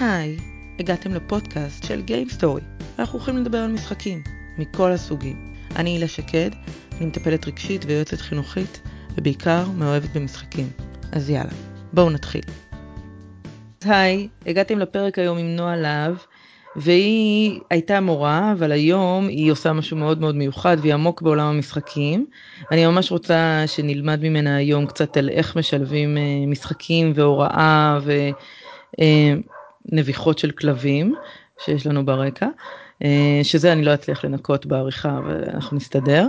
היי, הגעתם לפודקאסט של Game Story. אנחנו הולכים לדבר על משחקים, מכל הסוגים. אני הילה שקד, אני מטפלת רגשית ויועצת חינוכית, ובעיקר מאוהבת במשחקים. אז יאללה, בואו נתחיל. היי, הגעתם לפרק היום עם נועה להב, והיא הייתה מורה, אבל היום היא עושה משהו מאוד מאוד מיוחד והיא עמוק בעולם המשחקים. אני ממש רוצה שנלמד ממנה היום קצת על איך משלבים אה, משחקים והוראה ונביחות אה, של כלבים שיש לנו ברקע. אה, שזה אני לא אצליח לנקות בעריכה אבל אנחנו נסתדר.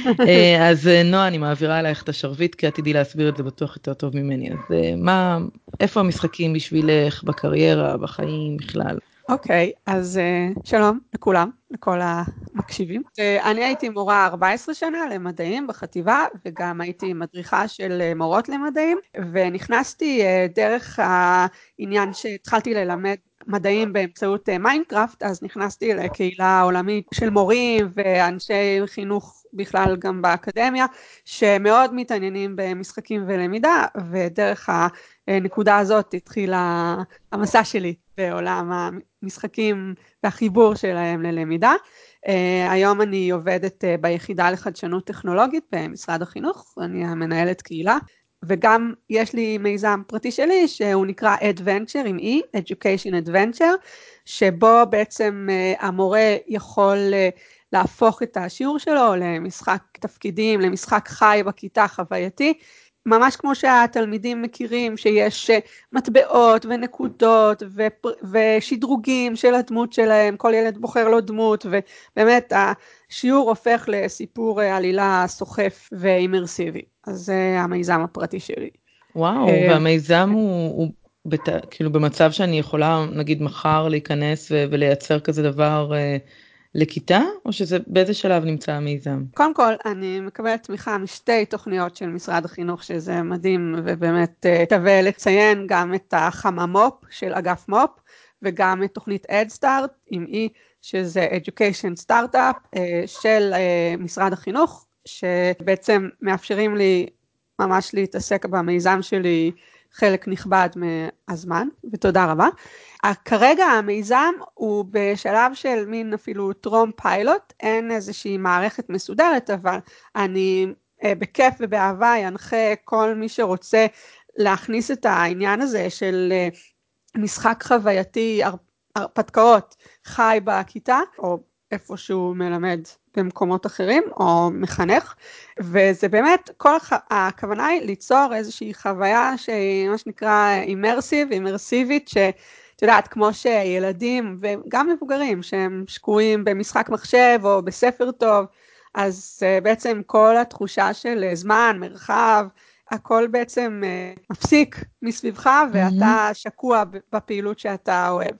אז נועה אני מעבירה אלייך את השרביט כי עתידי להסביר את זה בטוח יותר טוב ממני אז מה איפה המשחקים בשבילך בקריירה בחיים בכלל. אוקיי, okay, אז uh, שלום לכולם, לכל המקשיבים. Uh, אני הייתי מורה 14 שנה למדעים בחטיבה, וגם הייתי מדריכה של uh, מורות למדעים, ונכנסתי uh, דרך העניין שהתחלתי ללמד מדעים באמצעות מיינקראפט, אז נכנסתי לקהילה עולמית של מורים ואנשי חינוך בכלל גם באקדמיה, שמאוד מתעניינים במשחקים ולמידה, ודרך הנקודה הזאת התחיל המסע שלי בעולם המשחקים והחיבור שלהם ללמידה. Uh, היום אני עובדת uh, ביחידה לחדשנות טכנולוגית במשרד החינוך, אני המנהלת קהילה, וגם יש לי מיזם פרטי שלי שהוא נקרא Adventure עם E, Education Adventure, שבו בעצם uh, המורה יכול להפוך את השיעור שלו למשחק תפקידים, למשחק חי בכיתה חווייתי, ממש כמו שהתלמידים מכירים שיש אה, מטבעות ונקודות ושדרוגים של הדמות שלהם, כל ילד בוחר לו דמות ובאמת השיעור הופך לסיפור אה, עלילה סוחף ואימרסיבי, אז זה המיזם הפרטי שלי. וואו, אה, והמיזם הוא, הוא בת, כאילו במצב שאני יכולה נגיד מחר להיכנס ולייצר כזה דבר לכיתה, או שזה באיזה שלב נמצא המיזם? קודם כל, אני מקבלת תמיכה משתי תוכניות של משרד החינוך, שזה מדהים, ובאמת אה, שווה לציין גם את החממופ של אגף מופ, וגם את תוכנית אדסטארט עם E, שזה Education Startup אה, של אה, משרד החינוך, שבעצם מאפשרים לי ממש להתעסק במיזם שלי חלק נכבד מהזמן, ותודה רבה. כרגע המיזם הוא בשלב של מין אפילו טרום פיילוט, אין איזושהי מערכת מסודרת, אבל אני אה, בכיף ובאהבה ינחה כל מי שרוצה להכניס את העניין הזה של אה, משחק חווייתי, הרפתקאות חי בכיתה, או איפה שהוא מלמד במקומות אחרים או מחנך וזה באמת כל הכוונה היא ליצור איזושהי חוויה שהיא מה שנקרא אימרסיב, אימרסיבית שאת יודעת כמו שילדים וגם מבוגרים שהם שקועים במשחק מחשב או בספר טוב אז uh, בעצם כל התחושה של זמן, מרחב, הכל בעצם uh, מפסיק מסביבך ואתה שקוע בפעילות שאתה אוהב.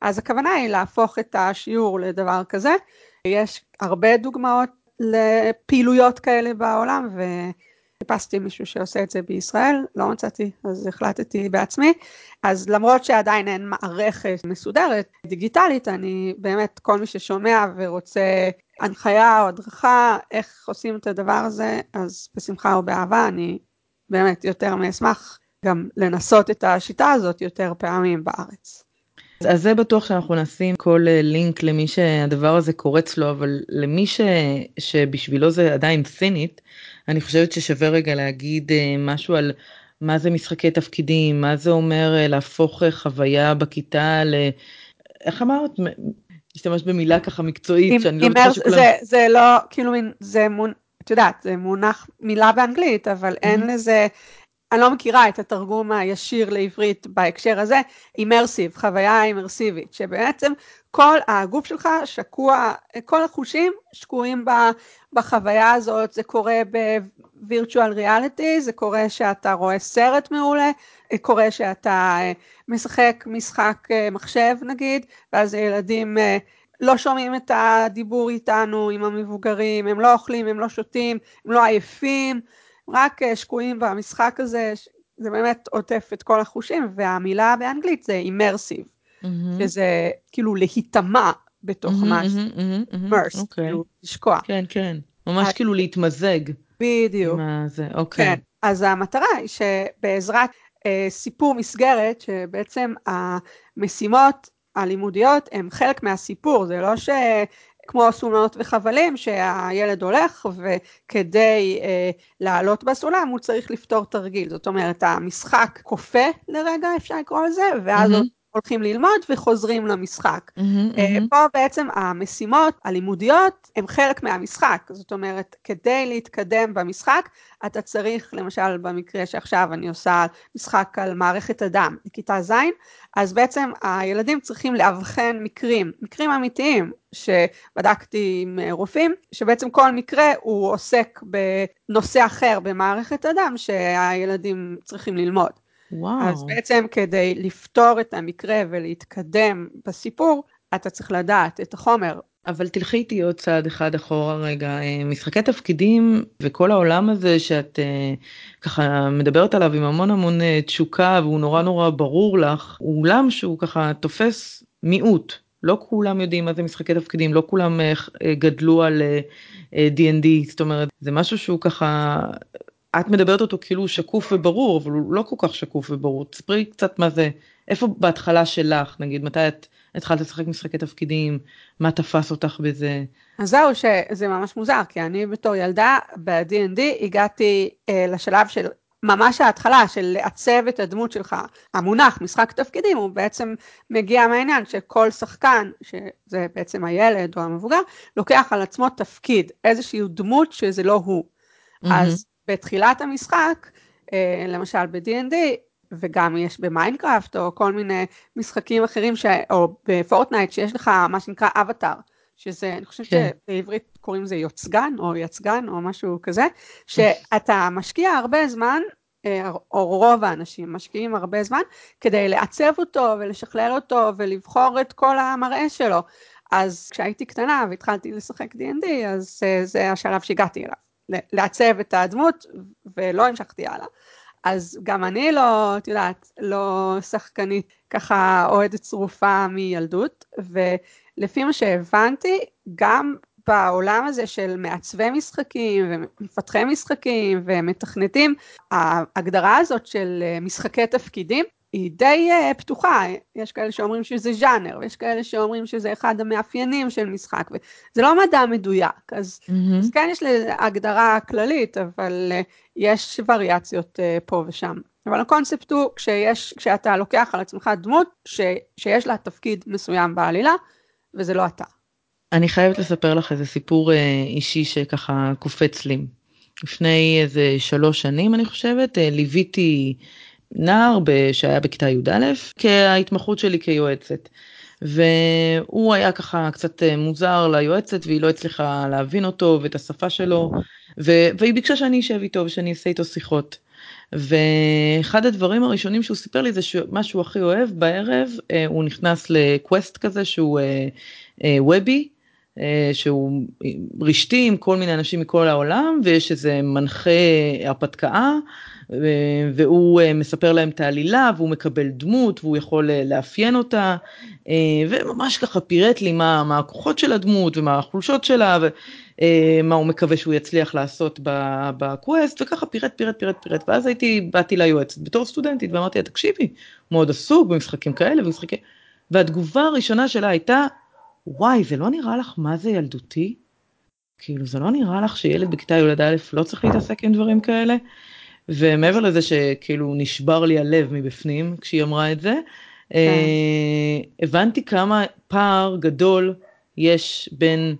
אז הכוונה היא להפוך את השיעור לדבר כזה. יש הרבה דוגמאות לפעילויות כאלה בעולם וחיפשתי מישהו שעושה את זה בישראל, לא מצאתי, אז החלטתי בעצמי. אז למרות שעדיין אין מערכת מסודרת דיגיטלית, אני באמת, כל מי ששומע ורוצה הנחיה או הדרכה איך עושים את הדבר הזה, אז בשמחה ובאהבה אני באמת יותר מאשמח גם לנסות את השיטה הזאת יותר פעמים בארץ. אז זה בטוח שאנחנו נשים כל אה, לינק למי שהדבר הזה קורץ לו, אבל למי. שבשבילו זה עדיין סינית, אני חושבת ששווה רגע להגיד אה, משהו על מה זה משחקי תפקידים, מה זה אומר אה, להפוך חוויה בכיתה ל... איך אמרת? להשתמש במילה ככה מקצועית שאני לא בטוחה שכולם... זה, זה לא, כאילו, זה מונ... את יודעת, זה מונח מילה באנגלית, אבל אין לזה אני לא מכירה את התרגום הישיר לעברית בהקשר הזה, אימרסיב, חוויה אימרסיבית, שבעצם כל הגוף שלך שקוע, כל החושים שקועים בחוויה הזאת, זה קורה בווירטואל ריאליטי, זה קורה שאתה רואה סרט מעולה, קורה שאתה אה, משחק משחק אה, מחשב נגיד, ואז הילדים אה, לא שומעים את הדיבור איתנו עם המבוגרים, הם לא אוכלים, הם לא שותים, הם לא עייפים, רק אה, שקועים במשחק הזה, זה באמת עוטף את כל החושים, והמילה באנגלית זה אימרסיב, mm-hmm. שזה כאילו להיטמע בתוך mm-hmm, משהו, mm-hmm, mm-hmm, okay. כאילו לשקוע. כן, כן, ממש כאילו להתמזג. בדיוק. זה, אוקיי. כן, אז המטרה היא שבעזרת אה, סיפור מסגרת שבעצם המשימות הלימודיות הן חלק מהסיפור, זה לא ש... כמו סולמות וחבלים שהילד הולך וכדי אה, לעלות בסולם הוא צריך לפתור תרגיל, זאת אומרת המשחק כופה לרגע אפשר לקרוא לזה ואז mm-hmm. הולכים ללמוד וחוזרים למשחק. Mm-hmm, mm-hmm. פה בעצם המשימות הלימודיות הם חלק מהמשחק, זאת אומרת כדי להתקדם במשחק אתה צריך למשל במקרה שעכשיו אני עושה משחק על מערכת הדם בכיתה ז', אז בעצם הילדים צריכים לאבחן מקרים, מקרים אמיתיים שבדקתי עם רופאים, שבעצם כל מקרה הוא עוסק בנושא אחר במערכת הדם שהילדים צריכים ללמוד. וואו. אז בעצם כדי לפתור את המקרה ולהתקדם בסיפור, אתה צריך לדעת את החומר. אבל תלכי איתי עוד צעד אחד אחורה רגע, אה, משחקי תפקידים וכל העולם הזה שאת אה, ככה מדברת עליו עם המון המון אה, תשוקה והוא נורא נורא ברור לך, הוא עולם שהוא ככה תופס מיעוט. לא כולם יודעים מה זה משחקי תפקידים, לא כולם גדלו על D&D, זאת אומרת, זה משהו שהוא ככה את מדברת אותו כאילו הוא שקוף וברור, אבל הוא לא כל כך שקוף וברור. תספרי קצת מה זה, איפה בהתחלה שלך, נגיד, מתי את התחלת לשחק משחקי תפקידים, מה תפס אותך בזה? אז זהו, שזה ממש מוזר, כי אני בתור ילדה ב-D&D הגעתי אה, לשלב של ממש ההתחלה של לעצב את הדמות שלך. המונח משחק תפקידים הוא בעצם מגיע מהעניין שכל שחקן, שזה בעצם הילד או המבוגר, לוקח על עצמו תפקיד, איזושהי דמות שזה לא הוא. Mm-hmm. אז בתחילת המשחק, אה, למשל ב-D&D, וגם יש במיינקראפט או כל מיני משחקים אחרים, ש... או בפורטנייט שיש לך מה שנקרא אבטאר, שזה, אני חושבת כן. שבעברית קוראים לזה יוצגן או יצגן או משהו כזה, שאתה משקיע הרבה זמן, אה, או רוב האנשים משקיעים הרבה זמן, כדי לעצב אותו ולשכלל אותו ולבחור את כל המראה שלו. אז כשהייתי קטנה והתחלתי לשחק D&D, אז אה, זה השלב שהגעתי אליו. לעצב את הדמות, ולא המשכתי הלאה. אז גם אני לא, את יודעת, לא שחקנית ככה אוהדת צרופה מילדות, ולפי מה שהבנתי, גם בעולם הזה של מעצבי משחקים ומפתחי משחקים ומתכנתים, ההגדרה הזאת של משחקי תפקידים היא די uh, פתוחה, יש כאלה שאומרים שזה ז'אנר, ויש כאלה שאומרים שזה אחד המאפיינים של משחק, וזה לא מדע מדויק, אז, mm-hmm. אז כן יש לזה הגדרה כללית, אבל uh, יש וריאציות uh, פה ושם. אבל הקונספט הוא כשיש, כשאתה לוקח על עצמך דמות ש, שיש לה תפקיד מסוים בעלילה, וזה לא אתה. אני חייבת לספר לך איזה סיפור אישי שככה קופץ לי. לפני איזה שלוש שנים אני חושבת, ליוויתי נער שהיה בכיתה י"א כההתמחות שלי כיועצת. והוא היה ככה קצת אה, מוזר ליועצת והיא לא הצליחה להבין אותו ואת השפה שלו ו- והיא ביקשה שאני אשב איתו ושאני אעשה איתו שיחות. ואחד הדברים הראשונים שהוא סיפר לי זה שמה שהוא הכי אוהב בערב אה, הוא נכנס לקווסט כזה שהוא וובי אה, שהוא רשתי עם כל מיני אנשים מכל העולם ויש איזה מנחה הרפתקה והוא אה, מספר להם את העלילה והוא מקבל דמות והוא יכול אה, לאפיין אותה אה, וממש ככה פירט לי מה, מה הכוחות של הדמות ומה החולשות שלה ומה הוא מקווה שהוא יצליח לעשות בקווסט וככה פירט פירט פירט פירט ואז הייתי באתי ליועצת בתור סטודנטית ואמרתי לה תקשיבי מאוד עסוק במשחקים כאלה ומשחקים והתגובה הראשונה שלה הייתה וואי זה לא נראה לך מה זה ילדותי? כאילו זה לא נראה לך שילד בכיתה י"א לא צריך להתעסק עם דברים כאלה? ומעבר לזה שכאילו נשבר לי הלב מבפנים כשהיא אמרה את זה. אה, הבנתי כמה פער גדול יש בין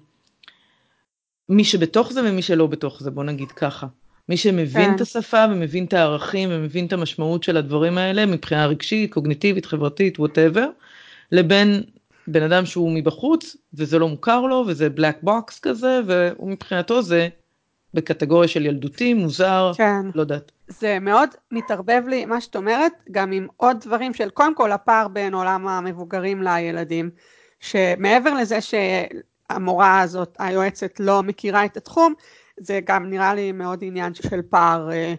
מי שבתוך זה ומי שלא בתוך זה, בוא נגיד ככה. מי שמבין כן. את השפה ומבין את הערכים ומבין את המשמעות של הדברים האלה מבחינה רגשית, קוגניטיבית, חברתית, whatever, לבין בן אדם שהוא מבחוץ וזה לא מוכר לו וזה black box כזה ומבחינתו זה בקטגוריה של ילדותי, מוזר, כן. לא יודעת. זה מאוד מתערבב לי, מה שאת אומרת, גם עם עוד דברים של קודם כל הפער בין עולם המבוגרים לילדים, שמעבר לזה שהמורה הזאת, היועצת, לא מכירה את התחום, זה גם נראה לי מאוד עניין של פער אה,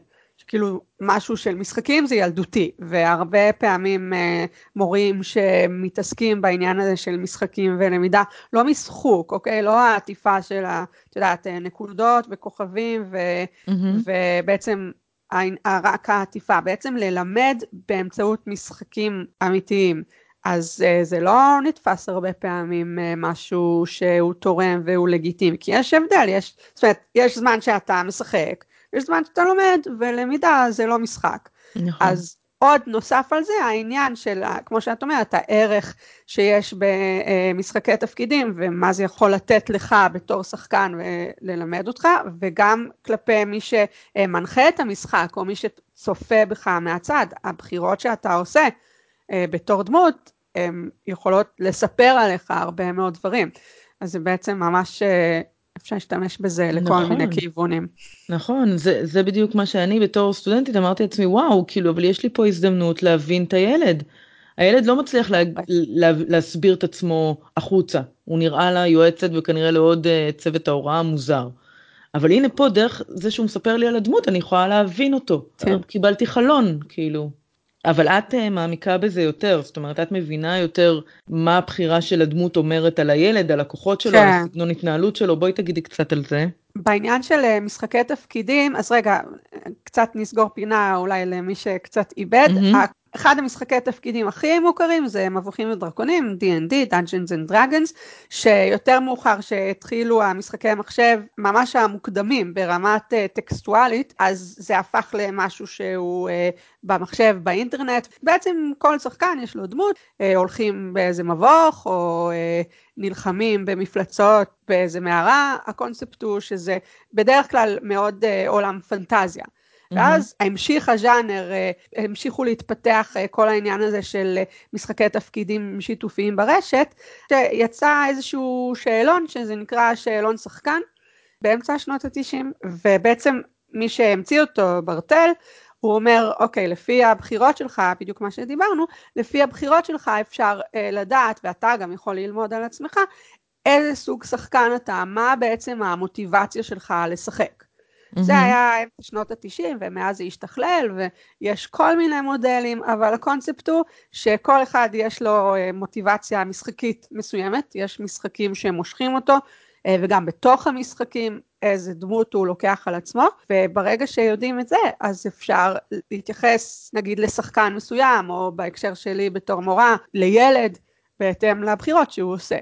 כאילו משהו של משחקים זה ילדותי, והרבה פעמים אה, מורים שמתעסקים בעניין הזה של משחקים ולמידה, לא משחוק, אוקיי? לא העטיפה של, את יודעת, אה, נקודות וכוכבים, ו, mm-hmm. ובעצם רק העטיפה, בעצם ללמד באמצעות משחקים אמיתיים. אז uh, זה לא נתפס הרבה פעמים uh, משהו שהוא תורם והוא לגיטימי, כי יש הבדל, יש, זאת אומרת, יש זמן שאתה משחק, יש זמן שאתה לומד, ולמידה זה לא משחק. נכון. אז עוד נוסף על זה העניין של, כמו שאת אומרת, הערך שיש במשחקי תפקידים ומה זה יכול לתת לך בתור שחקן וללמד אותך, וגם כלפי מי שמנחה את המשחק או מי שצופה בך מהצד, הבחירות שאתה עושה אה, בתור דמות, הן יכולות לספר עליך הרבה מאוד דברים. אז זה בעצם ממש אה, אפשר להשתמש בזה לכל נכון, מיני כיוונים. נכון, זה, זה בדיוק מה שאני בתור סטודנטית אמרתי לעצמי, וואו, כאילו, אבל יש לי פה הזדמנות להבין את הילד. הילד לא מצליח לה, לה, להסביר את עצמו החוצה, הוא נראה לה יועצת וכנראה לעוד uh, צוות ההוראה מוזר. אבל הנה פה, דרך זה שהוא מספר לי על הדמות, אני יכולה להבין אותו. כן. קיבלתי חלון, כאילו. אבל את uh, מעמיקה בזה יותר, זאת אומרת, את מבינה יותר מה הבחירה של הדמות אומרת על הילד, על הכוחות שלו, כן. על סגנון התנהלות שלו, בואי תגידי קצת על זה. בעניין של uh, משחקי תפקידים, אז רגע, קצת נסגור פינה אולי למי שקצת איבד. Mm-hmm. אחד המשחקי תפקידים הכי מוכרים זה מבוכים ודרקונים, D&D, Dungeons and Dragons, שיותר מאוחר שהתחילו המשחקי המחשב ממש המוקדמים ברמת uh, טקסטואלית, אז זה הפך למשהו שהוא uh, במחשב, באינטרנט. בעצם כל שחקן יש לו דמות, uh, הולכים באיזה מבוך או uh, נלחמים במפלצות באיזה מערה, הקונספט הוא שזה בדרך כלל מאוד uh, עולם פנטזיה. ואז המשיך הז'אנר, אה, המשיכו להתפתח אה, כל העניין הזה של אה, משחקי תפקידים שיתופיים ברשת, שיצא איזשהו שאלון שזה נקרא שאלון שחקן באמצע שנות התשעים, ובעצם מי שהמציא אותו, ברטל, הוא אומר, אוקיי, לפי הבחירות שלך, בדיוק מה שדיברנו, לפי הבחירות שלך אפשר אה, לדעת, ואתה גם יכול ללמוד על עצמך, איזה סוג שחקן אתה, מה בעצם המוטיבציה שלך לשחק. Mm-hmm. זה היה שנות התשעים, ומאז זה השתכלל, ויש כל מיני מודלים, אבל הקונספט הוא שכל אחד יש לו אה, מוטיבציה משחקית מסוימת, יש משחקים שמושכים אותו, אה, וגם בתוך המשחקים איזה דמות הוא לוקח על עצמו, וברגע שיודעים את זה, אז אפשר להתייחס נגיד לשחקן מסוים, או בהקשר שלי בתור מורה, לילד, בהתאם לבחירות שהוא עושה.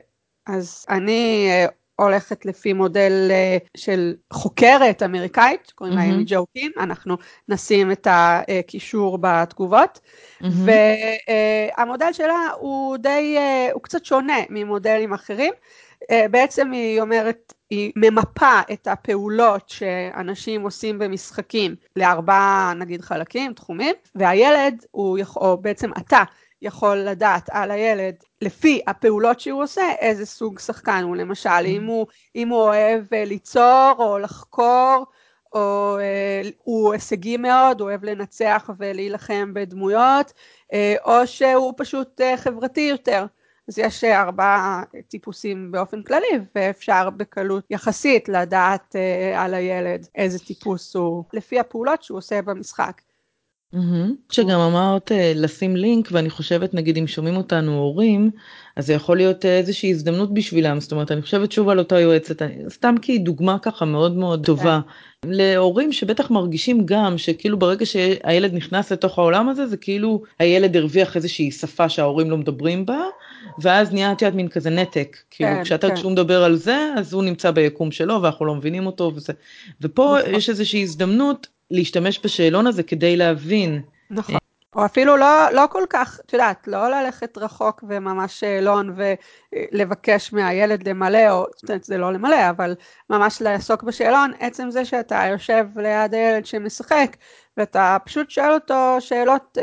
אז אני אה, הולכת לפי מודל אה, של חוקרת אמריקאית, קוראים לה אמי ג'וקין, אנחנו נשים את הקישור בתגובות, והמודל שלה הוא די, אה, הוא קצת שונה ממודלים אחרים, אה, בעצם היא אומרת, היא ממפה את הפעולות שאנשים עושים במשחקים לארבעה נגיד חלקים, תחומים, והילד הוא, או בעצם אתה, יכול לדעת על הילד לפי הפעולות שהוא עושה איזה סוג שחקן הוא. למשל אם הוא, אם הוא אוהב אה, ליצור או לחקור או אה, הוא הישגי מאוד, הוא אוהב לנצח ולהילחם בדמויות אה, או שהוא פשוט חברתי יותר. אז יש ארבעה טיפוסים באופן כללי ואפשר בקלות יחסית לדעת על הילד איזה טיפוס הוא לפי הפעולות שהוא עושה במשחק. שגם אמרת אה, לשים לינק ואני חושבת נגיד אם שומעים אותנו הורים אז זה יכול להיות אה, איזושהי הזדמנות בשבילם. זאת אומרת אני חושבת שוב על אותה יועצת. סתם כי דוגמה ככה מאוד מאוד טובה. כן. להורים שבטח מרגישים גם שכאילו ברגע שהילד נכנס לתוך העולם הזה זה כאילו הילד הרוויח איזושהי שפה שההורים לא מדברים בה ואז נהיה את יודעת מין כזה נתק. כאילו כן, כשאתה כשהוא כן. מדבר על זה אז הוא נמצא ביקום שלו ואנחנו לא מבינים אותו וזה. ופה נכון. יש איזושהי הזדמנות להשתמש בשאלון הזה כדי להבין. נכון. או אפילו לא, לא כל כך, את יודעת, לא ללכת רחוק וממש שאלון ולבקש מהילד למלא, או זאת אומרת, זה לא למלא, אבל ממש לעסוק בשאלון, עצם זה שאתה יושב ליד הילד שמשחק, ואתה פשוט שואל אותו שאלות,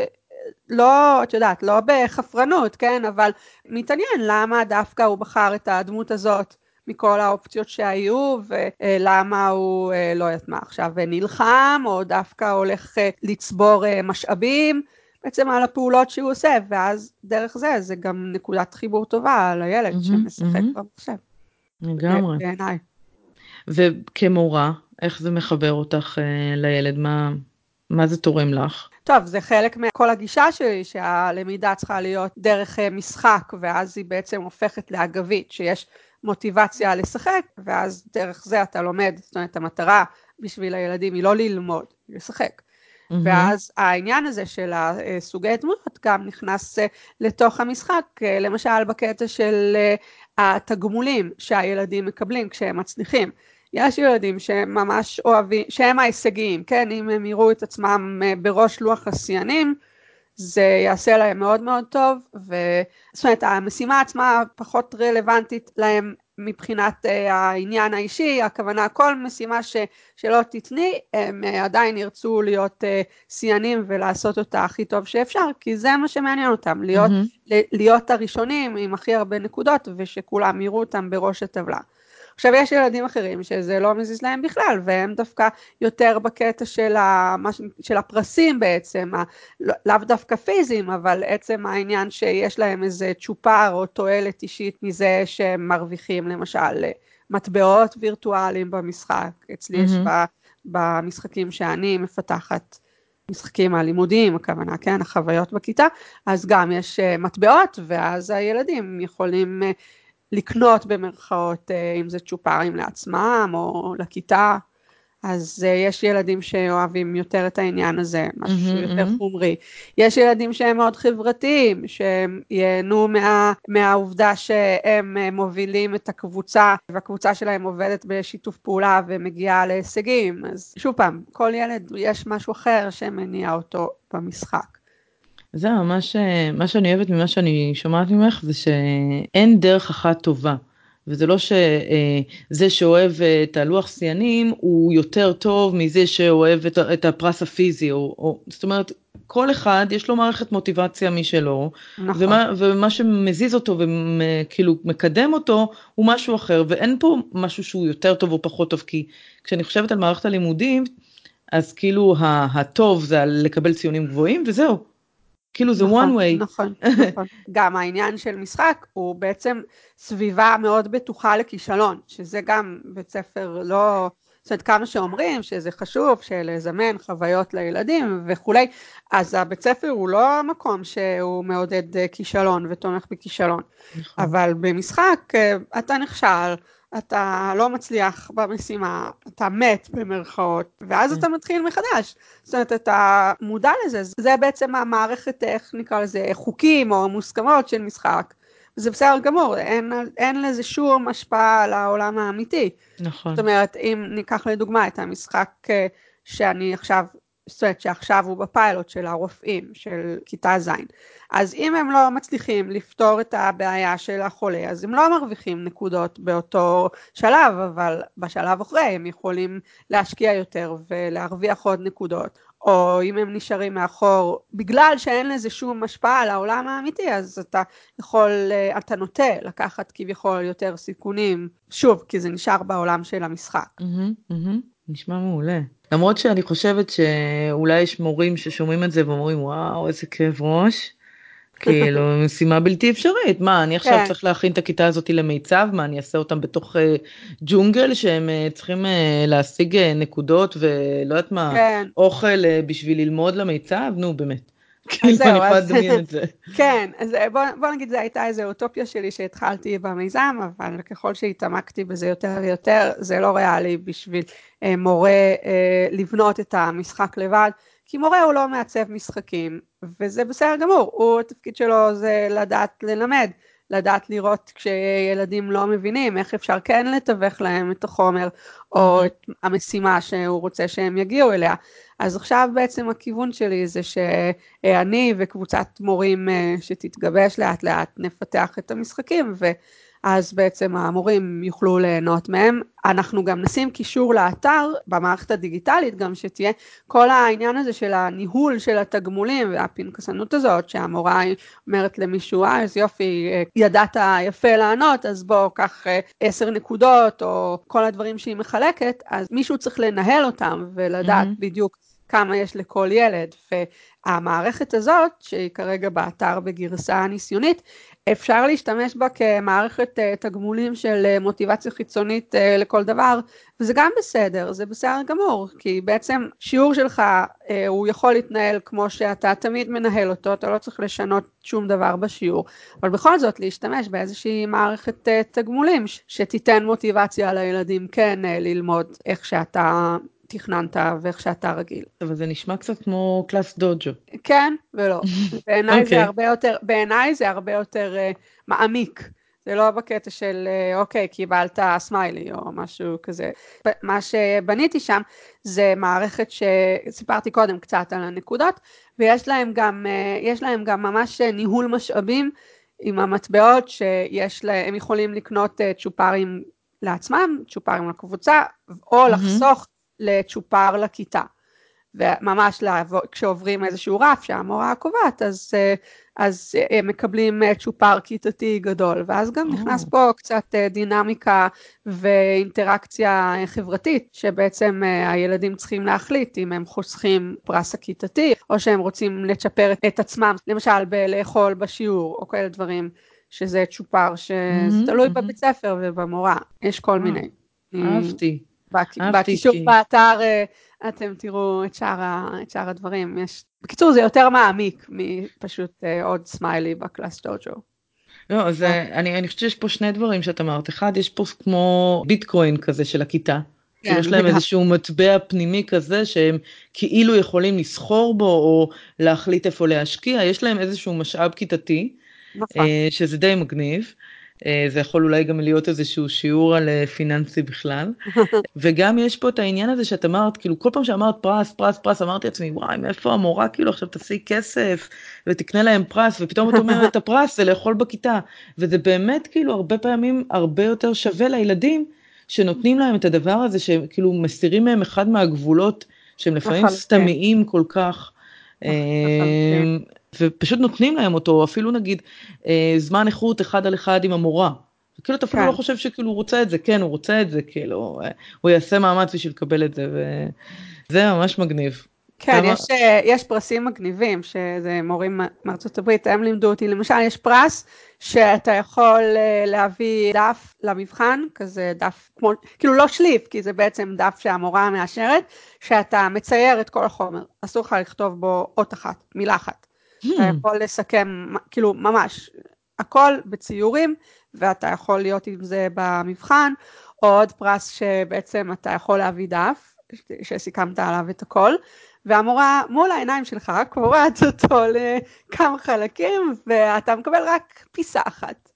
לא, את יודעת, לא בחפרנות, כן, אבל מתעניין למה דווקא הוא בחר את הדמות הזאת. מכל האופציות שהיו ולמה הוא, אה, לא יודעת מה עכשיו, נלחם או דווקא הולך אה, לצבור אה, משאבים. בעצם על הפעולות שהוא עושה, ואז דרך זה זה גם נקודת חיבור טובה mm-hmm, שמשחק. במחשב. לגמרי. בעיניי. וכמורה, איך זה מחבר אותך לילד? מה, מה זה תורם לך? טוב, זה חלק מכל הגישה שלי, שהלמידה צריכה להיות דרך משחק, ואז היא בעצם הופכת לאגבית, שיש מוטיבציה לשחק, ואז דרך זה אתה לומד, זאת אומרת המטרה בשביל הילדים היא לא ללמוד, היא לשחק. Mm-hmm. ואז העניין הזה של הסוגי דמויות גם נכנס לתוך המשחק, למשל בקטע של התגמולים שהילדים מקבלים כשהם מצליחים. יש ילדים שממש אוהבים, שהם ההישגיים, כן, אם הם יראו את עצמם בראש לוח השיאנים, זה יעשה להם מאוד מאוד טוב, ו... זאת אומרת המשימה עצמה פחות רלוונטית להם מבחינת uh, העניין האישי, הכוונה כל משימה ש, שלא תתני, הם uh, עדיין ירצו להיות uh, שיאנים ולעשות אותה הכי טוב שאפשר, כי זה מה שמעניין אותם, להיות, mm-hmm. להיות הראשונים עם הכי הרבה נקודות ושכולם יראו אותם בראש הטבלה. עכשיו יש ילדים אחרים שזה לא מזיז להם בכלל והם דווקא יותר בקטע של, ה, של הפרסים בעצם, ה, לא, לאו דווקא פיזיים אבל עצם העניין שיש להם איזה צ'ופר או תועלת אישית מזה שהם מרוויחים למשל מטבעות וירטואליים במשחק, אצלי mm-hmm. יש במשחקים שאני מפתחת משחקים הלימודיים, הכוונה, כן, החוויות בכיתה, אז גם יש מטבעות ואז הילדים יכולים לקנות במרכאות, אה, אם זה צ'ופרים לעצמם או לכיתה. אז uh, יש ילדים שאוהבים יותר את העניין הזה, משהו mm-hmm, יותר mm-hmm. חומרי. יש ילדים שהם מאוד חברתיים, שהם ייהנו מה, מהעובדה שהם uh, מובילים את הקבוצה, והקבוצה שלהם עובדת בשיתוף פעולה ומגיעה להישגים. אז שוב פעם, כל ילד יש משהו אחר שמניע אותו במשחק. זה ממש, מה שאני אוהבת ממה שאני שומעת ממך זה שאין דרך אחת טובה. וזה לא שזה שאוהב את הלוח שיאנים הוא יותר טוב מזה שאוהב את, הפרס הפיזי, או, או, זאת אומרת, כל אחד יש לו מערכת מוטיבציה משלו, נכון. ומה, ומה שמזיז אותו וכאילו מקדם אותו הוא משהו אחר, ואין פה משהו שהוא יותר טוב או פחות טוב, כי כשאני חושבת על מערכת הלימודים, אז כאילו הטוב זה לקבל ציונים גבוהים וזהו. כאילו זה נכון, one way. נכון, נכון. גם העניין של משחק הוא בעצם סביבה מאוד בטוחה לכישלון, שזה גם בית ספר לא, זאת אומרת כמה שאומרים שזה חשוב, שלזמן חוויות לילדים וכולי, אז הבית ספר הוא לא המקום שהוא מעודד אה, כישלון ותומך בכישלון, נכון. אבל במשחק אה, אתה נכשל, אתה לא מצליח במשימה, אתה מת במרכאות, ואז כן. אתה מתחיל מחדש. זאת אומרת, אתה מודע לזה, זה בעצם המערכת, איך נקרא לזה, חוקים או מוסכמות של משחק. זה בסדר גמור, אין, אין לזה שום השפעה על העולם האמיתי. נכון. זאת אומרת, אם ניקח לדוגמה את המשחק אה, שאני עכשיו זאת אומרת שעכשיו הוא בפיילוט של הרופאים של כיתה ז', אז אם הם לא מצליחים לפתור את הבעיה של החולה, אז הם לא מרוויחים נקודות באותו שלב, אבל בשלב אחרי הם יכולים להשקיע יותר ולהרוויח עוד נקודות. או אם הם נשארים מאחור, בגלל שאין לזה שום השפעה על העולם האמיתי, אז אתה יכול, אתה נוטה לקחת כביכול יותר סיכונים, שוב, כי זה נשאר בעולם של המשחק. Mm-hmm, mm-hmm. נשמע מעולה. למרות שאני חושבת שאולי יש מורים ששומעים את זה ואומרים וואו איזה כאב ראש. כאילו משימה בלתי אפשרית מה אני עכשיו כן. צריך להכין את הכיתה הזאת למיצב מה אני אעשה אותם בתוך uh, ג'ונגל שהם uh, צריכים uh, להשיג uh, נקודות ולא יודעת מה כן. אוכל uh, בשביל ללמוד למיצב נו באמת. כאילו אני יכולה לדמיין את זה. כן, אז בוא, בוא נגיד זו הייתה איזו אוטופיה שלי שהתחלתי במיזם, אבל ככל שהתעמקתי בזה יותר ויותר, זה לא ריאלי בשביל אה, מורה אה, לבנות את המשחק לבד, כי מורה הוא לא מעצב משחקים, וזה בסדר גמור, הוא, התפקיד שלו זה לדעת ללמד. לדעת לראות כשילדים לא מבינים איך אפשר כן לתווך להם את החומר או את המשימה שהוא רוצה שהם יגיעו אליה. אז עכשיו בעצם הכיוון שלי זה שאני וקבוצת מורים אה, שתתגבש לאט לאט נפתח את המשחקים ואז בעצם המורים יוכלו ליהנות מהם. אנחנו גם נשים קישור לאתר במערכת הדיגיטלית גם שתהיה כל העניין הזה של הניהול של התגמולים והפנקסנות הזאת שהמורה אומרת למישהו אה איזה יופי אה, ידעת יפה לענות אז בוא קח אה, עשר נקודות או כל הדברים שהיא מחלקת אז מישהו צריך לנהל אותם ולדעת mm-hmm. בדיוק כמה יש לכל ילד, והמערכת הזאת, שהיא כרגע באתר בגרסה ניסיונית, אפשר להשתמש בה כמערכת uh, תגמולים של uh, מוטיבציה חיצונית uh, לכל דבר, וזה גם בסדר, זה בסדר גמור, כי בעצם שיעור שלך הוא יכול להתנהל כמו שאתה תמיד מנהל אותו, אתה לא צריך לשנות שום דבר בשיעור, אבל בכל זאת להשתמש באיזושהי מערכת תגמולים שתיתן מוטיבציה לילדים כן ללמוד איך שאתה תכננת ואיך שאתה רגיל. אבל זה נשמע קצת כמו קלאס דוג'ו. כן ולא. בעיניי okay. זה אוקיי. הרבה יותר, בעיניי זה הרבה יותר uh, מעמיק. זה לא בקטע של uh, אוקיי, קיבלת סמיילי או משהו כזה. מה שבניתי שם זה מערכת שסיפרתי קודם קצת על הנקודות, ויש להם גם, uh, יש להם גם ממש ניהול משאבים עם המטבעות שיש להם, הם יכולים לקנות צ'ופרים לעצמם, צ'ופרים לקבוצה, או. לחסוך לצ'ופר לכיתה. וממש לעבור, כשעוברים איזשהו רף שהמורה קובעת, אז, אה, אז הם מקבלים אה, צ'ופר כיתתי גדול, ואז גם. נכנס פה קצת אה, דינמיקה ואינטראקציה חברתית, שבעצם הילדים צריכים להחליט אם הם חוסכים פרס הכיתתי, או שהם רוצים לצ'פר את עצמם, למשל בלאכול בשיעור, או כאלה דברים, שזה צ'ופר שזה mm-hmm, תלוי mm-hmm. בבית ספר ובמורה, יש כל. מיני. אהבתי. בקישור באתר אתם תראו את שאר, ה, את שאר הדברים. יש... בקיצור, זה יותר מעמיק מפשוט uh, עוד סמיילי ב ClassDojo. לא, אז אה. אני, אני חושבת שיש פה שני דברים שאת אמרת. אחד, יש פה כמו ביטקוין כזה של הכיתה. כן, יש להם איזשהו מטבע פנימי כזה שהם כאילו יכולים לסחור בו או להחליט איפה להשקיע, יש להם איזשהו משאב כיתתי, נכון. אה, שזה די מגניב. אה, זה יכול אולי גם להיות איזשהו שיעור על אה, פיננסי בכלל. וגם יש פה את העניין הזה שאת אמרת, כאילו כל פעם שאמרת פרס, פרס, פרס, אמרתי לעצמי, וואי, מאיפה המורה כאילו עכשיו תעשי כסף ותקנה להם פרס, ופתאום את אומרת, את הפרס זה לאכול בכיתה. וזה באמת כאילו הרבה פעמים הרבה יותר שווה לילדים שנותנים להם את הדבר הזה, שכאילו מסירים מהם אחד מהגבולות שהם לפעמים סתמיים כל כך. ופשוט נותנים להם אותו, אפילו נגיד אה, זמן איכות אחד על אחד עם המורה. כאילו אתה אפילו כן. לא חושב שכאילו הוא רוצה את זה, כן הוא רוצה את זה, כאילו אה, הוא יעשה מאמץ בשביל לקבל את זה, וזה ממש מגניב. כן, כמה... יש, אה, יש פרסים מגניבים, שזה מורים מארצות הברית, הם לימדו אותי, למשל יש פרס שאתה יכול אה, להביא דף למבחן, כזה דף, כמו, כאילו לא שליף, כי זה בעצם דף שהמורה מאשרת, שאתה מצייר את כל החומר, אסור לך לכתוב בו אות אחת, מילה אחת. אתה hmm. יכול לסכם, כאילו ממש, הכל בציורים, ואתה יכול להיות עם זה במבחן, או עוד פרס שבעצם אתה יכול להביא דף, שסיכמת עליו את הכל, והמורה מול העיניים שלך קורעת אותו לכמה חלקים, ואתה מקבל רק פיסה אחת.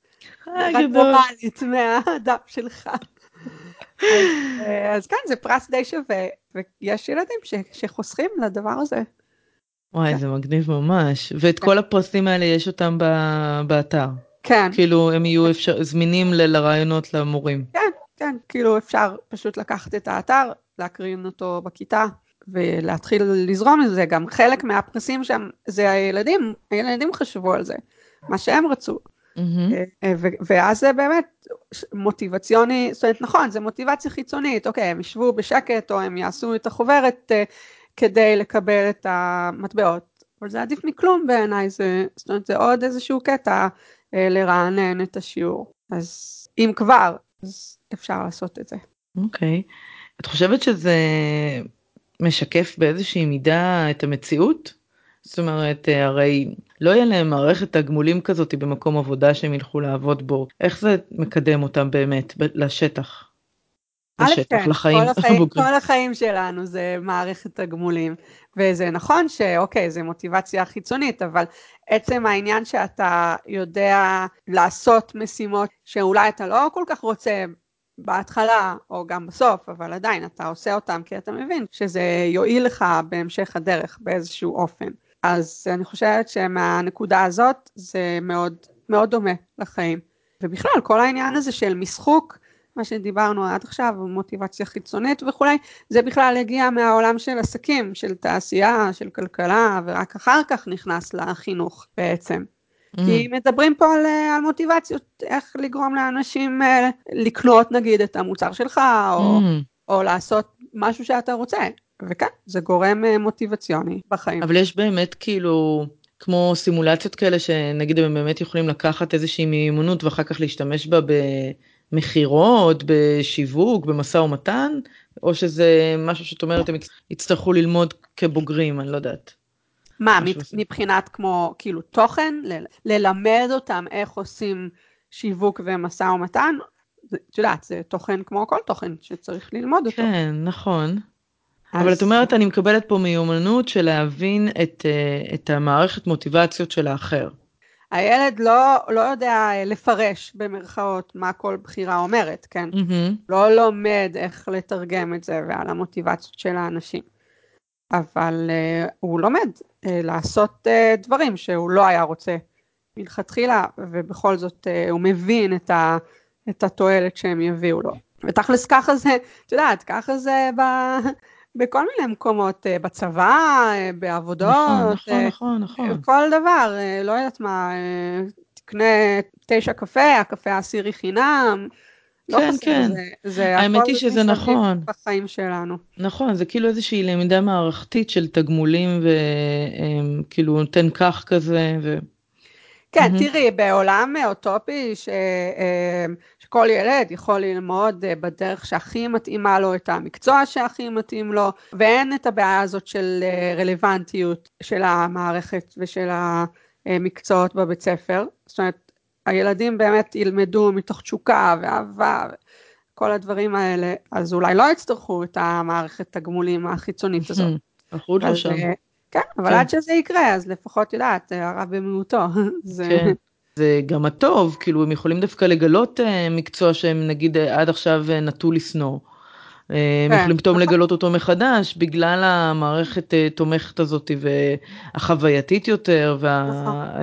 רנדומלית מהדף שלך. אז, אז כן, זה פרס די שווה, ויש ילדים ש, שחוסכים לדבר הזה. וואי, כן. זה מגניב ממש. ואת כן. כל הפרסים האלה יש אותם באתר. כן. כאילו הם יהיו אפשר, זמינים לרעיונות למורים. כן, כן, כאילו אפשר פשוט לקחת את האתר, להקרין אותו בכיתה. ולהתחיל לזרום עם זה, גם חלק מהפרסים שם זה הילדים, הילדים חשבו על זה, מה שהם רצו. Mm-hmm. ואז זה באמת מוטיבציוני, זאת אומרת נכון, זה מוטיבציה חיצונית, אוקיי, הם ישבו בשקט או הם יעשו את החוברת אה, כדי לקבל את המטבעות, אבל זה עדיף מכלום בעיניי, זה, זאת אומרת זה עוד איזשהו קטע אה, לרענן את השיעור, אז אם כבר, אז אפשר לעשות את זה. אוקיי, okay. את חושבת שזה משקף באיזושהי מידה את המציאות? זאת אומרת, אה, הרי לא יהיה להם מערכת תגמולים כזאת במקום עבודה שהם ילכו לעבוד בו. איך זה מקדם אותם באמת לשטח? לשטח, לחיים. כל החיים, כל החיים שלנו זה מערכת תגמולים, וזה נכון שאוקיי, זה מוטיבציה חיצונית, אבל עצם העניין שאתה יודע לעשות משימות שאולי אתה לא כל כך רוצה בהתחלה או גם בסוף, אבל עדיין אתה עושה אותם כי אתה מבין שזה יועיל לך בהמשך הדרך באיזשהו אופן. אז אני חושבת שמהנקודה הזאת זה מאוד מאוד דומה לחיים. ובכלל כל העניין הזה של משחוק, מה שדיברנו עד עכשיו, מוטיבציה חיצונית וכולי, זה בכלל הגיע מהעולם של עסקים, של תעשייה, של כלכלה, ורק אחר כך נכנס לחינוך בעצם. Mm. כי מדברים פה על, אה, על מוטיבציות, איך לגרום לאנשים אה, לקנות נגיד את המוצר שלך, או, mm. או לעשות משהו שאתה רוצה. וכן, זה גורם אה, מוטיבציוני בחיים. אבל יש באמת כאילו... כמו סימולציות כאלה שנגיד הם באמת יכולים לקחת איזושהי מיומנות ואחר כך להשתמש בה במכירות, בשיווק, במשא ומתן, או שזה משהו שאת אומרת הם יצטרכו ללמוד כבוגרים, אני לא יודעת. מה, מבחינת כמו כאילו תוכן, ללמד אותם איך עושים שיווק ומשא ומתן? את יודעת, זה תוכן כמו כל תוכן שצריך ללמוד אותו. כן, נכון. אבל את אומרת, אני מקבלת פה מיומנות של להבין את, אה, את המערכת מוטיבציות של האחר. הילד לא, לא יודע לפרש במרכאות מה כל בחירה אומרת, כן? Mm-hmm. לא לומד איך לתרגם את זה ועל המוטיבציות של האנשים. אבל uh, הוא לומד uh, לעשות uh, דברים שהוא לא היה רוצה מלכתחילה, ובכל זאת uh, הוא מבין את, ה, את התועלת שהם יביאו לו. ותכלס ככה זה, את יודעת, ככה זה ב, בכל מיני מקומות, uh, בצבא, uh, בעבודות, נכון, נכון, נכון, נכון. כל דבר, לא יודעת מה, תקנה תשע קפה, הקפה העשירי חינם. לא כן, כן. זה, זה האמת היא שזה נכון. בחיים שלנו. נכון, זה כאילו איזושהי למידה מערכתית של תגמולים וכאילו נותן כך כזה. ו... כן, mm-hmm. תראי, בעולם אוטופי ש, אה, שכל ילד יכול ללמוד אה, בדרך שהכי מתאימה לו את המקצוע שהכי מתאים לו, ואין את הבעיה הזאת של אה, רלוונטיות של המערכת ושל המקצועות בבית ספר. זאת אומרת, הילדים באמת ילמדו מתוך תשוקה ואהבה, כל הדברים האלה, אז אולי לא יצטרכו את המערכת תגמולים החיצונית הזאת. אחוז לא שם. כן, אבל כן. עד שזה יקרה, אז לפחות יודעת, הרב במיעוטו. כן. זה גם הטוב, כאילו הם יכולים דווקא לגלות uh, מקצוע שהם נגיד uh, עד עכשיו uh, נטו לשנוא. הם כן, יכולים פתאום נכון. לגלות אותו מחדש בגלל המערכת תומכת הזאת והחווייתית יותר וה...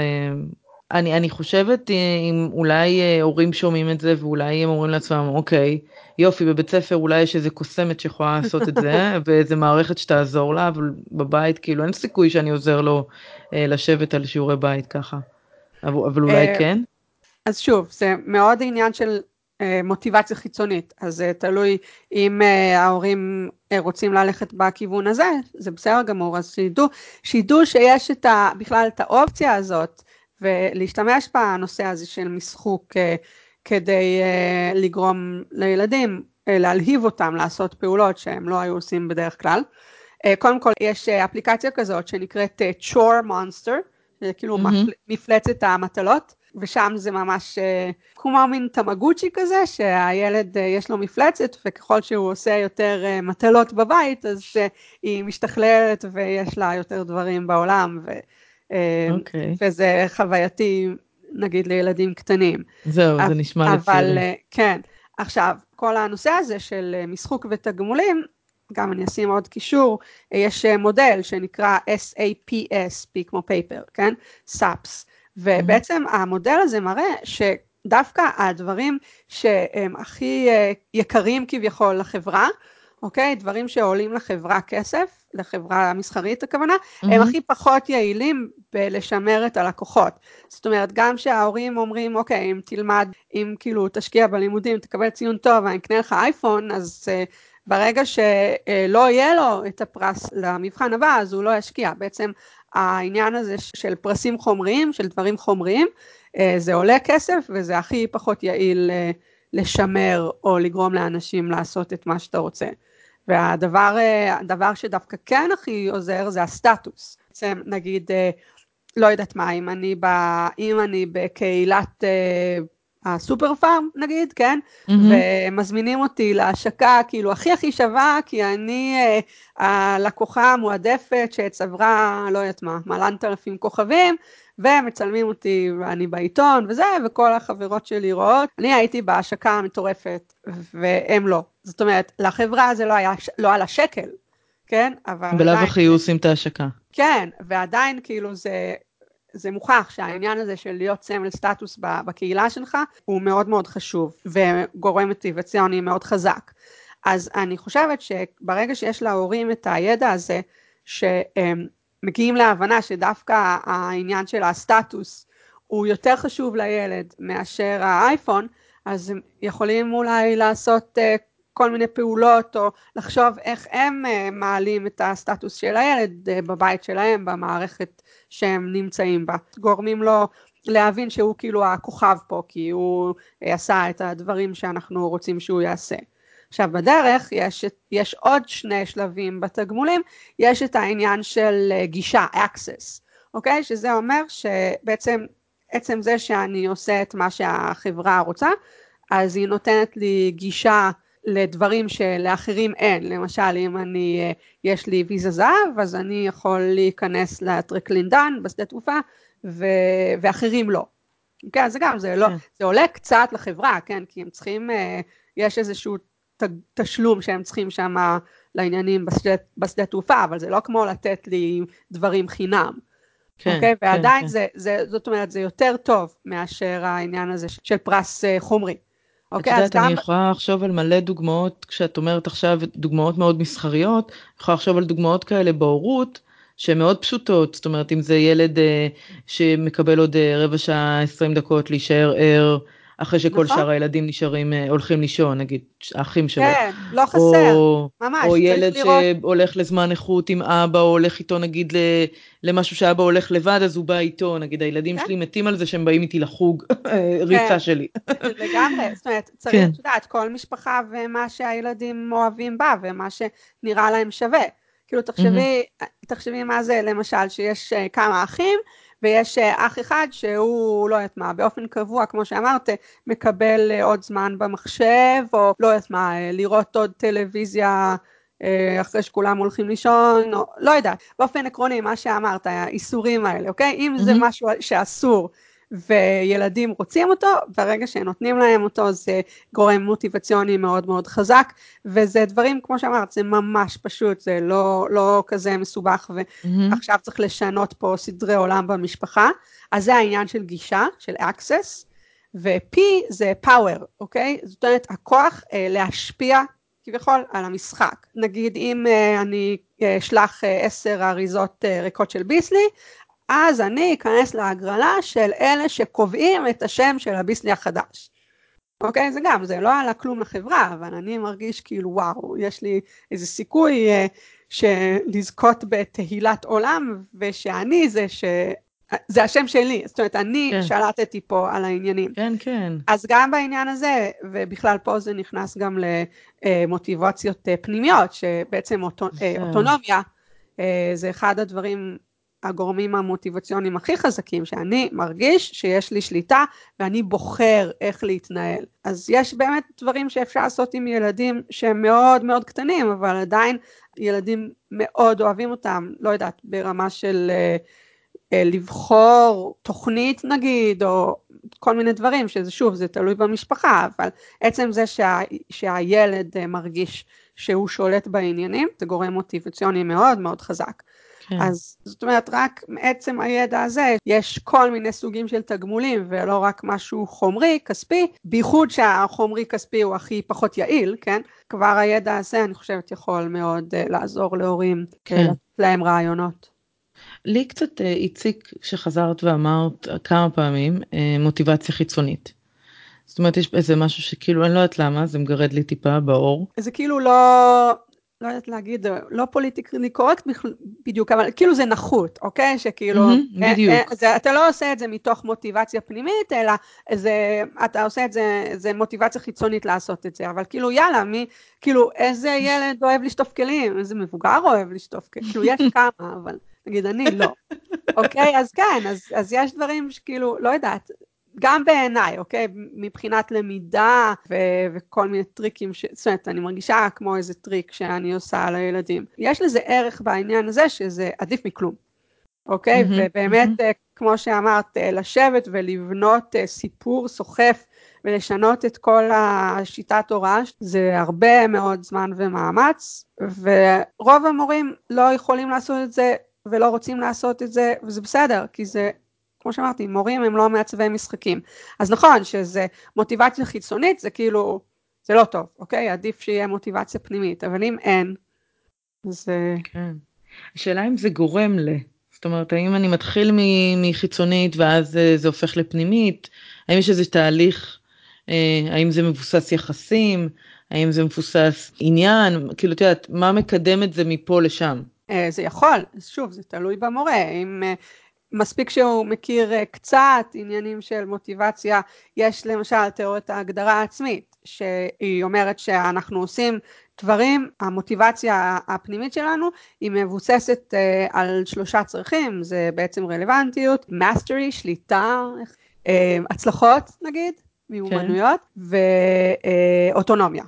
אני, אני חושבת אה, אם אולי אה, הורים שומעים את זה ואולי הם אומרים לעצמם אוקיי יופי בבית ספר אולי יש איזה קוסמת שיכולה לעשות את זה ואיזה מערכת שתעזור לה אבל בבית כאילו אין סיכוי שאני עוזר לו אה, לשבת על שיעורי בית ככה אבל, אבל אולי אה, כן. אז שוב זה מאוד עניין של אה, מוטיבציה חיצונית אז זה תלוי אם אה, ההורים אה, רוצים ללכת בכיוון הזה זה בסדר גמור אז שידעו שידעו שיש את ה, בכלל את האופציה הזאת. ולהשתמש בנושא הזה של משחוק אה, כדי אה, לגרום לילדים אה, להלהיב אותם לעשות פעולות שהם לא היו עושים בדרך כלל. קודם כל יש אפליקציה כזאת שנקראת Chore Monster, כאילו mm-hmm. מפלצת המטלות, ושם זה ממש כמו מין תמגוצ'י כזה, שהילד יש לו מפלצת וככל שהוא עושה יותר מטלות בבית אז היא משתכללת ויש לה יותר דברים בעולם. ו... Okay. אוקיי. וזה חווייתי נגיד לילדים קטנים. זהו, זה נשמע לפי. אבל אה, כן, עכשיו כל הנושא הזה של אה, משחוק ותגמולים, גם אני אשים עוד קישור, אה, יש מודל שנקרא SAPS, P כמו פייפר, כן? SAPS, ובעצם. המודל הזה מראה שדווקא הדברים שהם הכי יקרים כביכול לחברה, אוקיי? דברים שעולים לחברה כסף, לחברה מסחרית הכוונה, mm-hmm. הם הכי פחות יעילים בלשמר את הלקוחות. זאת אומרת, גם שההורים אומרים, אוקיי, אם תלמד, אם כאילו תשקיע בלימודים, תקבל ציון טוב, ואני אקנה לך אייפון, אז uh, ברגע שלא יהיה לו את הפרס למבחן הבא, אז הוא לא ישקיע. בעצם העניין הזה של פרסים חומריים, של דברים חומריים, uh, זה עולה כסף וזה הכי פחות יעיל uh, לשמר או לגרום לאנשים לעשות את מה שאתה רוצה. והדבר הדבר שדווקא כן הכי עוזר זה הסטטוס. בעצם נגיד, אה, לא יודעת מה, אם אני, ב, אם אני בקהילת אה, הסופר פארם נגיד, כן? Mm-hmm. ומזמינים אותי להשקה כאילו הכי הכי שווה, כי אני אה, הלקוחה המועדפת שצברה, לא יודעת מה, מלנת אלפים כוכבים, ומצלמים אותי ואני בעיתון וזה, וכל החברות שלי רואות. אני הייתי בהשקה המטורפת, והם לא. זאת אומרת, לחברה זה לא היה, לא על השקל, כן? אבל... בלאו הכי היו עושים את ההשקה. כן, ועדיין כאילו זה, זה מוכח שהעניין הזה של להיות סמל סטטוס בקהילה שלך הוא מאוד מאוד חשוב וגורם מוטיבציוני מאוד חזק. אז אני חושבת שברגע שיש להורים את הידע הזה, שהם מגיעים להבנה שדווקא העניין של הסטטוס הוא יותר חשוב לילד מאשר האייפון, אז הם יכולים אולי לעשות uh, כל מיני פעולות או לחשוב איך הם uh, מעלים את הסטטוס של הילד uh, בבית שלהם, במערכת שהם נמצאים בה. גורמים לו להבין שהוא כאילו הכוכב פה, כי הוא עשה את הדברים שאנחנו רוצים שהוא יעשה. עכשיו בדרך יש, יש עוד שני שלבים בתגמולים, יש את העניין של אה, גישה, access, אוקיי? שזה אומר שבעצם עצם זה שאני עושה את מה שהחברה רוצה, אז היא נותנת לי גישה לדברים שלאחרים אין, למשל אם אני, יש לי ויזה זהב אז אני יכול להיכנס לטרקלינדן בשדה תעופה ואחרים לא. כן, זה גם, זה, לא, כן. זה עולה קצת לחברה, כן, כי הם צריכים, יש איזשהו תשלום שהם צריכים שם לעניינים בשדה, בשדה תעופה, אבל זה לא כמו לתת לי דברים חינם. כן, אוקיי? כן, ועדיין כן. זה, זה, זאת אומרת, זה יותר טוב מאשר העניין הזה של פרס חומרי. אוקיי, את יודעת, גם... אני יכולה לחשוב על מלא דוגמאות, כשאת אומרת עכשיו דוגמאות מאוד מסחריות, אני יכולה לחשוב על דוגמאות כאלה בהורות, שהן מאוד פשוטות, זאת אומרת, אם זה ילד אה, שמקבל עוד אה, רבע שעה, 20 דקות להישאר ער, אחרי שכל נכון. שאר הילדים נשארים, אה, הולכים לישון, נגיד, האחים שלו. כן, לא חסר, או, ממש. או ילד שהולך לזמן איכות עם אבא, או הולך איתו נגיד למשהו שאבא הולך לבד, אז הוא בא איתו, נגיד הילדים כן. שלי מתים על זה שהם באים איתי לחוג אה, ריצה כן. שלי. לגמרי, זאת אומרת, צריך, כן. את יודעת, כל משפחה ומה שהילדים אוהבים בה, ומה שנראה להם שווה. כאילו, תחשבי, mm-hmm. תחשבי מה זה, למשל, שיש אה, כמה אחים, ויש אה, אח אחד שהוא, לא יודעת מה, באופן קבוע, כמו שאמרת, מקבל אה, עוד זמן במחשב, או לא יודעת מה, אה, לראות עוד טלוויזיה אחרי שכולם הולכים לישון, או לא יודעת, באופן עקרוני, מה שאמרת, האיסורים האלה, אוקיי? אם זה משהו שאסור וילדים רוצים אותו, ברגע שנותנים להם אותו זה גורם מוטיבציוני מאוד מאוד חזק, וזה דברים, כמו שאמרת, זה ממש פשוט, זה לא, לא כזה מסובך, ועכשיו צריך לשנות פה סדרי עולם במשפחה, אז זה העניין של גישה, של access, ו-P זה power, אוקיי? זאת אומרת, הכוח אה, להשפיע כביכול על המשחק. נגיד אם uh, אני אשלח uh, עשר אריזות uh, ריקות של ביסלי, אז אני אכנס להגרלה של אלה שקובעים את השם של הביסלי החדש. אוקיי? זה גם, זה לא עלה כלום לחברה, אבל אני מרגיש כאילו וואו, יש לי איזה סיכוי אה, לזכות בתהילת עולם, ושאני זה ש... זה השם שלי, זאת אומרת, אני כן. שלטתי פה על העניינים. כן, כן. אז גם בעניין הזה, ובכלל פה זה נכנס גם למוטיבציות אה, פנימיות, שבעצם אה, אוטונומיה, אה, זה אחד הדברים הגורמים המוטיבציוניים הכי חזקים, שאני מרגיש שיש לי שליטה ואני בוחר איך להתנהל. אז יש באמת דברים שאפשר לעשות עם ילדים שהם מאוד מאוד קטנים, אבל עדיין ילדים מאוד אוהבים אותם, לא יודעת, ברמה של אה, אה, לבחור תוכנית נגיד, או כל מיני דברים, שזה שוב, זה תלוי במשפחה, אבל עצם זה שה, שהילד אה, מרגיש שהוא שולט בעניינים, זה גורם מוטיבציוני מאוד מאוד חזק. כן. אז זאת אומרת, רק מעצם הידע הזה, יש כל מיני סוגים של תגמולים, ולא רק משהו חומרי, כספי, בייחוד שהחומרי כספי הוא הכי פחות יעיל, כן? כבר הידע הזה, אני חושבת, יכול מאוד uh, לעזור להורים, כן. להם רעיונות. לי קצת uh, הציק שחזרת ואמרת כמה פעמים uh, מוטיבציה חיצונית. זאת אומרת יש איזה משהו שכאילו אני לא יודעת למה זה מגרד לי טיפה באור. זה כאילו לא לא יודעת להגיד, לא פוליטיקלי קורקט בדיוק, אבל כאילו זה נחות, אוקיי? שכאילו, mm-hmm, בדיוק. אה, אה, זה, אתה לא עושה את זה מתוך מוטיבציה פנימית, אלא זה, אתה עושה את זה, זה מוטיבציה חיצונית לעשות את זה, אבל כאילו יאללה, מי, כאילו איזה ילד אוהב לשטוף כלים, איזה מבוגר אוהב לשטוף כלים, כאילו יש כמה, אבל נגיד אני לא, אוקיי? אז כן, אז, אז יש דברים שכאילו, לא יודעת, גם בעיניי, אוקיי? מבחינת למידה ו- וכל מיני טריקים, ש... זאת אומרת, אני מרגישה כמו איזה טריק שאני עושה על הילדים. יש לזה ערך בעניין הזה שזה עדיף מכלום, אוקיי? Mm-hmm, ובאמת, mm-hmm. כמו שאמרת, אה, לשבת ולבנות אה, סיפור סוחף ולשנות את כל השיטת הוראה, זה הרבה מאוד זמן ומאמץ, ורוב המורים לא יכולים לעשות את זה ולא רוצים לעשות את זה, וזה בסדר, כי זה כמו שאמרתי, מורים הם לא מעצבי משחקים. אז נכון שזה מוטיבציה חיצונית, זה כאילו, זה לא טוב, אוקיי? עדיף שיהיה מוטיבציה פנימית, אבל אם אין, אז... כן. השאלה אם זה גורם ל... זאת אומרת, האם אני מתחיל מחיצונית ואז זה הופך לפנימית? האם יש איזה תהליך? אה, האם זה מבוסס יחסים? האם זה מבוסס עניין? כאילו, את יודעת, מה מקדם את זה מפה לשם? אה, זה יכול, שוב, זה תלוי במורה. אם אה, מספיק שהוא מכיר אה, קצת עניינים של מוטיבציה, יש למשל תיאוריית ההגדרה העצמית, שהיא אומרת שאנחנו עושים דברים, המוטיבציה הפנימית שלנו היא מבוססת uh, על שלושה צרכים, זה בעצם רלוונטיות, mastery, שליטה, uh, הצלחות נגיד, מיומנויות, כן. ואוטונומיה.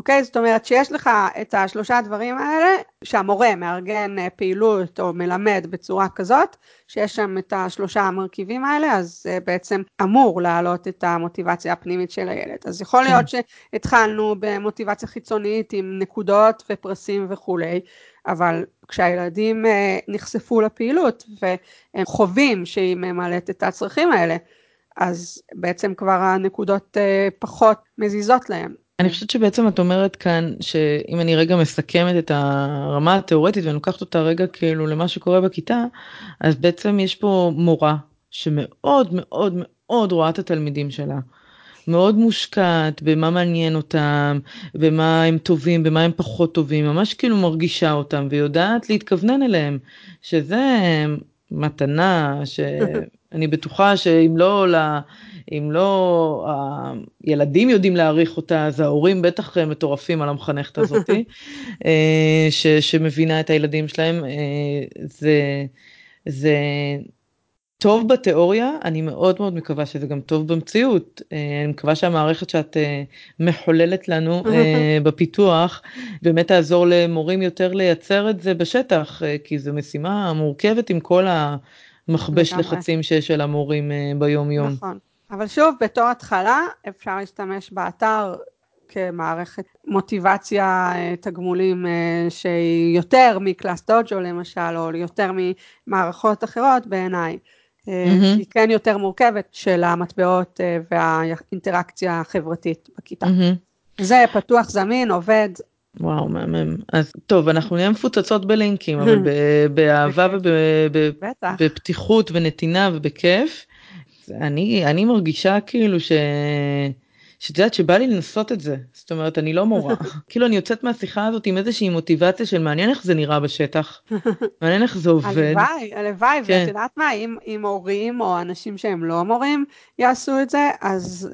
אוקיי? זאת אומרת שיש לך את השלושה דברים האלה, שהמורה מארגן אה, פעילות או מלמד בצורה כזאת, שיש שם את השלושה המרכיבים האלה, אז זה בעצם אמור להעלות את המוטיבציה הפנימית של הילד. אז יכול להיות כן. שהתחלנו במוטיבציה חיצונית עם נקודות ופרסים וכולי, אבל כשהילדים אה, נחשפו לפעילות והם חווים שהיא ממלאת את הצרכים האלה, אז בעצם כבר הנקודות אה, פחות מזיזות להם. אני חושבת שבעצם את אומרת כאן שאם אני רגע מסכמת את הרמה התיאורטית ואני לוקחת אותה רגע כאילו למה שקורה בכיתה אז בעצם יש פה מורה שמאוד מאוד מאוד רואה את התלמידים שלה. מאוד מושקעת במה מעניין אותם, במה הם טובים, במה הם פחות טובים, ממש כאילו מרגישה אותם ויודעת להתכוונן אליהם, שזה מתנה שאני בטוחה שאם לא, אם לא הילדים יודעים להעריך אותה, אז ההורים בטח מטורפים על המחנכת הזאתי, אה, ש, שמבינה את הילדים שלהם, אה, זה, זה טוב בתיאוריה, אני מאוד מאוד מקווה שזה גם טוב במציאות. אה, אני מקווה שהמערכת שאת מחוללת לנו בפיתוח באמת תעזור למורים יותר לייצר את זה בשטח, כי זו משימה מורכבת עם כל המכבש לחצים שיש על המורים ביום יום. נכון. אבל שוב, בתור התחלה אפשר להשתמש באתר כמערכת מוטיבציה, אה, תגמולים אה, שהיא יותר מקלאס דוג'ו למשל, או יותר ממערכות אחרות בעיניי. Mm-hmm. היא כן יותר מורכבת של המטבעות והאינטראקציה החברתית בכיתה. Mm-hmm. זה פתוח, זמין, עובד. וואו, מהמם. אז טוב, אנחנו נהיה מפוצצות בלינקים, אבל באהבה ובפתיחות ונתינה ובכיף. אני, אני מרגישה כאילו ש... שאת יודעת שבא לי לנסות את זה, זאת אומרת אני לא מורה, כאילו אני יוצאת מהשיחה הזאת עם איזושהי מוטיבציה של מעניין איך זה נראה בשטח, מעניין איך זה עובד. הלוואי, הלוואי, כן. ואת יודעת מה, אם, אם הורים או אנשים שהם לא מורים יעשו את זה, אז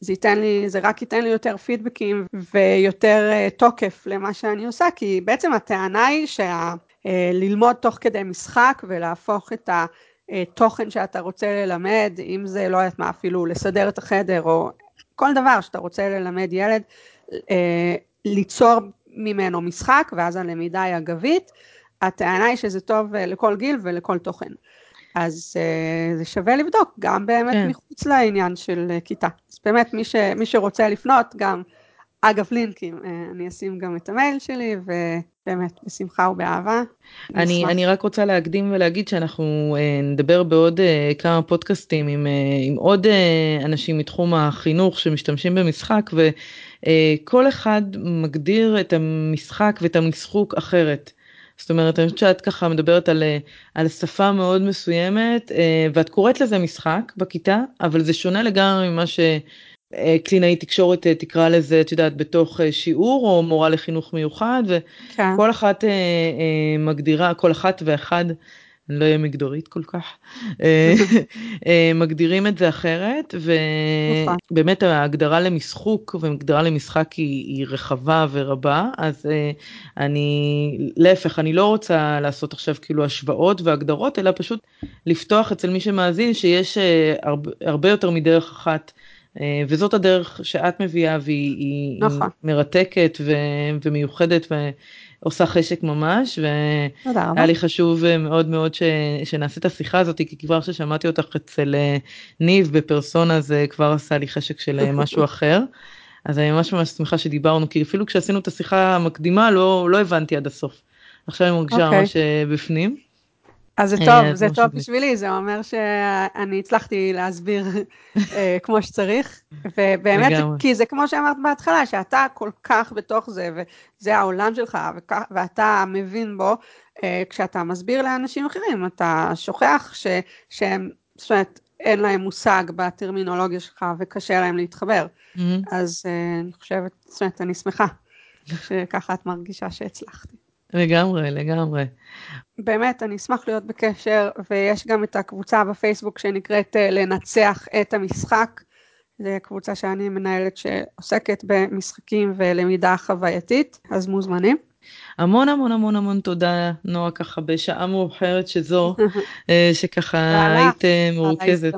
זה ייתן לי, זה רק ייתן לי יותר פידבקים ויותר uh, תוקף למה שאני עושה, כי בעצם הטענה היא שללמוד uh, תוך כדי משחק ולהפוך את ה... אה, שאתה רוצה ללמד, אם זה, לא יודעת מה, אפילו לסדר את החדר, או כל דבר שאתה רוצה ללמד ילד, אה, ליצור ממנו משחק, ואז הלמידה היא אגבית, הטענה היא שזה טוב אה, לכל גיל ולכל תוכן. אז זה שווה לבדוק, גם באמת כן. מחוץ לעניין של כיתה. אז באמת, מי, ש, מי שרוצה לפנות, גם, אגב לינקים, אני אשים גם את המייל שלי, ו... באמת, בשמחה ובאהבה. אני, אני רק רוצה להקדים ולהגיד שאנחנו אה, נדבר בעוד אה, כמה פודקאסטים עם, אה, עם עוד אה, אנשים מתחום החינוך שמשתמשים במשחק וכל אה, אחד מגדיר את המשחק ואת המשחוק אחרת. זאת אומרת, אני חושבת שאת ככה מדברת על, אה, על שפה מאוד מסוימת אה, ואת קוראת לזה משחק בכיתה, אבל זה שונה לגמרי ממה ש... אה, תקשורת תקרא לזה את יודעת בתוך שיעור או מורה לחינוך מיוחד וכל כן. אחת מגדירה כל אחת ואחד אני לא אהיה מגדרית כל כך מגדירים את זה אחרת ובאמת. ההגדרה למשחוק והגדרה למשחק היא, היא רחבה ורבה אז אני להפך אני לא רוצה לעשות עכשיו כאילו השוואות והגדרות אלא פשוט לפתוח אצל מי שמאזין שיש הרבה, הרבה יותר מדרך אחת. אה, וזאת הדרך שאת מביאה והיא נכון. מרתקת ו, ומיוחדת ועושה חשק ממש והיה לי חשוב מאוד מאוד ש, שנעשה את השיחה הזאת כי כבר ששמעתי אותך אצל אה, ניב בפרסונה זה כבר עשה לי חשק של אה, משהו אחר. אז אני ממש ממש שמחה שדיברנו כי אפילו כשעשינו את השיחה המקדימה לא לא הבנתי עד הסוף. עכשיו אני מרגישה okay. אוקיי. ממש בפנים. אז זה טוב, אה, זה טוב בשבילי, זה אומר שאני הצלחתי להסביר אה, כמו שצריך, ובאמת, כי זה כמו שאמרת בהתחלה, שאתה כל כך בתוך זה, וזה העולם שלך, ואתה מבין בו, אה, כשאתה מסביר לאנשים אחרים, אתה שוכח ש, שהם, זאת אומרת, אין להם מושג בטרמינולוגיה שלך וקשה להם להתחבר. Mm-hmm. אז אני חושבת, זאת אומרת, אני שמחה שככה את מרגישה שהצלחתי. לגמרי, לגמרי. באמת, אני אשמח להיות בקשר, ויש גם את הקבוצה בפייסבוק שנקראת אה, לנצח את המשחק. זו קבוצה שאני מנהלת שעוסקת במשחקים ולמידה חווייתית, אז מוזמנים. המון המון המון המון תודה נועה ככה בשעה מאוחרת שזו, אה, שככה היית מרוכזת.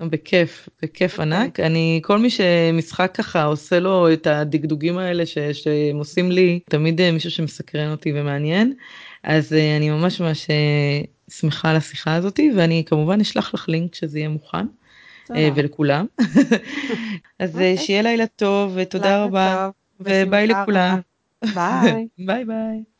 בכיף, בכיף. אוקיי. ענק. אני, כל מי שמשחק ככה עושה לו את הדגדוגים האלה ש, שהם עושים לי, תמיד אה, מישהו שמסקרן אותי ומעניין, אז uh, אני ממש ממש uh, שמחה על השיחה הזאתי, ואני כמובן אשלח לך לינק שזה יהיה מוכן, ולכולם. אז. אוקיי. שיהיה לילה טוב, ותודה רבה, וביי לכולם. ביי. ביי ביי.